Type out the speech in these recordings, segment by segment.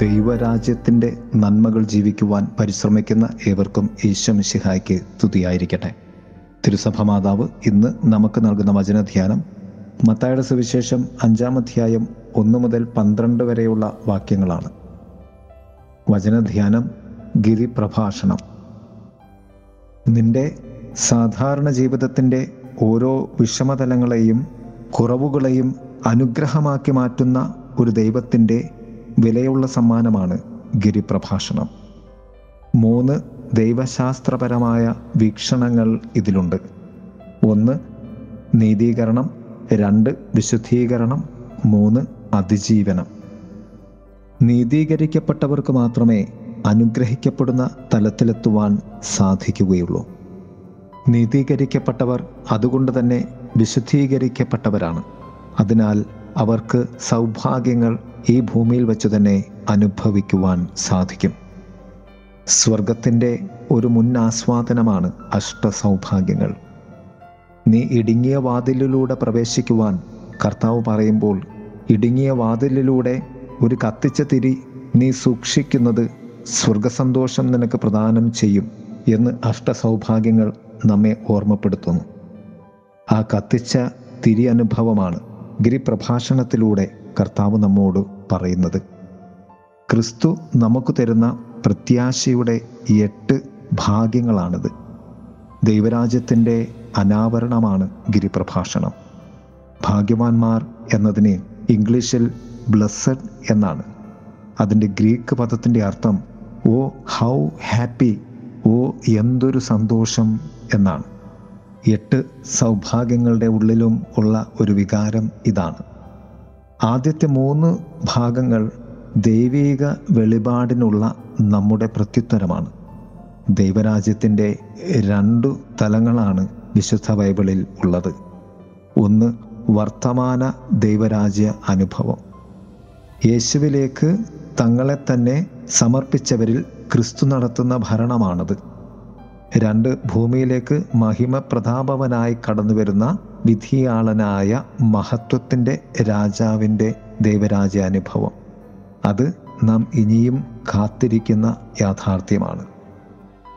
ദൈവരാജ്യത്തിന്റെ നന്മകൾ ജീവിക്കുവാൻ പരിശ്രമിക്കുന്ന ഏവർക്കും ഈശ്വമിശിഹായ്ക്ക് തുതിയായിരിക്കട്ടെ തിരുസഭ മാതാവ് ഇന്ന് നമുക്ക് നൽകുന്ന വചനധ്യാനം മത്തായുടെ സുവിശേഷം അഞ്ചാം അധ്യായം ഒന്ന് മുതൽ പന്ത്രണ്ട് വരെയുള്ള വാക്യങ്ങളാണ്. വചനധ്യാനം ഗിരിപ്രഭാഷണം. നിന്റെ സാധാരണ ജീവിതത്തിന്റെ ഓരോ വിഷമതലങ്ങളെയും കുറവുകളെയും അനുഗ്രഹമാക്കി മാറ്റുന്ന ഒരു ദൈവത്തിന്റെ വിലയുള്ള സമ്മാനമാണ് ഗിരിപ്രഭാഷണം. മൂന്ന് ദൈവശാസ്ത്രപരമായ വീക്ഷണങ്ങൾ ഇതിലുണ്ട്. ഒന്ന് നീതീകരണം. രണ്ട് വിശുദ്ധീകരണം. മൂന്ന് അതിജീവനം. നീതീകരിക്കപ്പെട്ടവർക്ക് മാത്രമേ അനുഗ്രഹിക്കപ്പെടുന്ന തലത്തിലെത്തുവാൻ സാധിക്കുകയുള്ളൂ. നീതീകരിക്കപ്പെട്ടവർ അതുകൊണ്ട് തന്നെ വിശുദ്ധീകരിക്കപ്പെട്ടവരാണ്. അതിനാൽ അവർക്ക് സൗഭാഗ്യങ്ങൾ ഈ ഭൂമിയിൽ വെച്ച് തന്നെ അനുഭവിക്കുവാൻ സാധിക്കും. സ്വർഗത്തിന്റെ ഒരു മുൻ ആസ്വാദനമാണ് അഷ്ടസൗഭാഗ്യങ്ങൾ. നീ ഇടുങ്ങിയ വാതിലിലൂടെ പ്രവേശിക്കുവാൻ കർത്താവ് പറയുമ്പോൾ ഇടുങ്ങിയ വാതിലിലൂടെ ഒരു കത്തിച്ച തിരി നീ സൂക്ഷിക്കുന്നത് സ്വർഗസന്തോഷം നിനക്ക് പ്രദാനം ചെയ്യും എന്ന് അഷ്ടസൗഭാഗ്യങ്ങൾ നമ്മെ ഓർമ്മപ്പെടുത്തുന്നു. ആ കത്തിച്ച തിരി അനുഭവമാണ് ഗിരിപ്രഭാഷണത്തിലൂടെ കർത്താവ് നമ്മോട് പറയുന്നത്. ക്രിസ്തു നമുക്ക് തരുന്ന പ്രത്യാശയുടെ എട്ട് ഭാഗ്യങ്ങളാണിത്. ദൈവരാജ്യത്തിന്റെ അനാവരണമാണ് ഗിരിപ്രഭാഷണം. ഭാഗ്യവാന്മാർ എന്നതിനെ ഇംഗ്ലീഷിൽ ബ്ലസ്സഡ് എന്നാണ്. അതിന്റെ ഗ്രീക്ക് പദത്തിന്റെ അർത്ഥം ഓ ഹൗ ഹാപ്പി ഓ എന്തൊരു സന്തോഷം എന്നാണ്. എട്ട് സൗഭാഗ്യങ്ങളുടെ ഉള്ളിലും ഉള്ള ഒരു വികാരം ഇതാണ്. ആദ്യത്തെ മൂന്ന് ഭാഗങ്ങൾ ദൈവീക വെളിപാടിനുള്ള നമ്മുടെ പ്രത്യുത്തരമാണ്. ദൈവരാജ്യത്തിന്റെ രണ്ടു തലങ്ങളാണ് വിശുദ്ധ ബൈബിളിൽ ഉള്ളത്. ഒന്ന് വർത്തമാന ദൈവരാജ്യ അനുഭവം. യേശുവിലേക്ക് തങ്ങളെ തന്നെ സമർപ്പിച്ചവരിൽ ക്രിസ്തു നടത്തുന്ന ഭരണമാണത്. രണ്ട് ഭൂമിയിലേക്ക് മഹിമ പ്രതാപവനായി കടന്നു വരുന്ന വിധിയാളനായ മഹത്വത്തിന്റെ രാജാവിന്റെ ദൈവരാജ്യാനുഭവം. അത് നാം ഇനിയും കാത്തിരിക്കുന്ന യാഥാർത്ഥ്യമാണ്.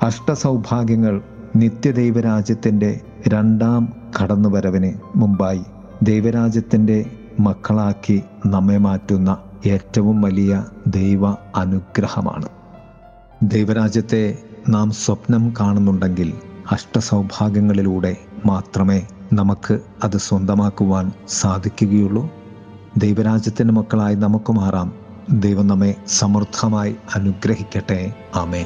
അഷ്ടസൗഭാഗ്യങ്ങൾ നിത്യദൈവരാജ്യത്തിന്റെ രണ്ടാം കടന്നുവരവിന് മുമ്പായി ദൈവരാജ്യത്തിന്റെ മക്കളാക്കി നമ്മെ മാറ്റുന്ന ഏറ്റവും വലിയ ദൈവ അനുഗ്രഹമാണ്. ദൈവരാജ്യത്തെ നാം സ്വപ്നം കാണുന്നുണ്ടെങ്കിൽ അഷ്ടസൗഭാഗ്യങ്ങളിലൂടെ മാത്രമേ നമുക്ക് അത് സ്വന്തമാക്കുവാൻ സാധിക്കുകയുള്ളൂ. ദൈവരാജ്യത്തിന്റെ മക്കളായി നമുക്ക് മാറാം. ദൈവം നമ്മെ സമൃദ്ധമായി അനുഗ്രഹിക്കട്ടെ. ആമേൻ.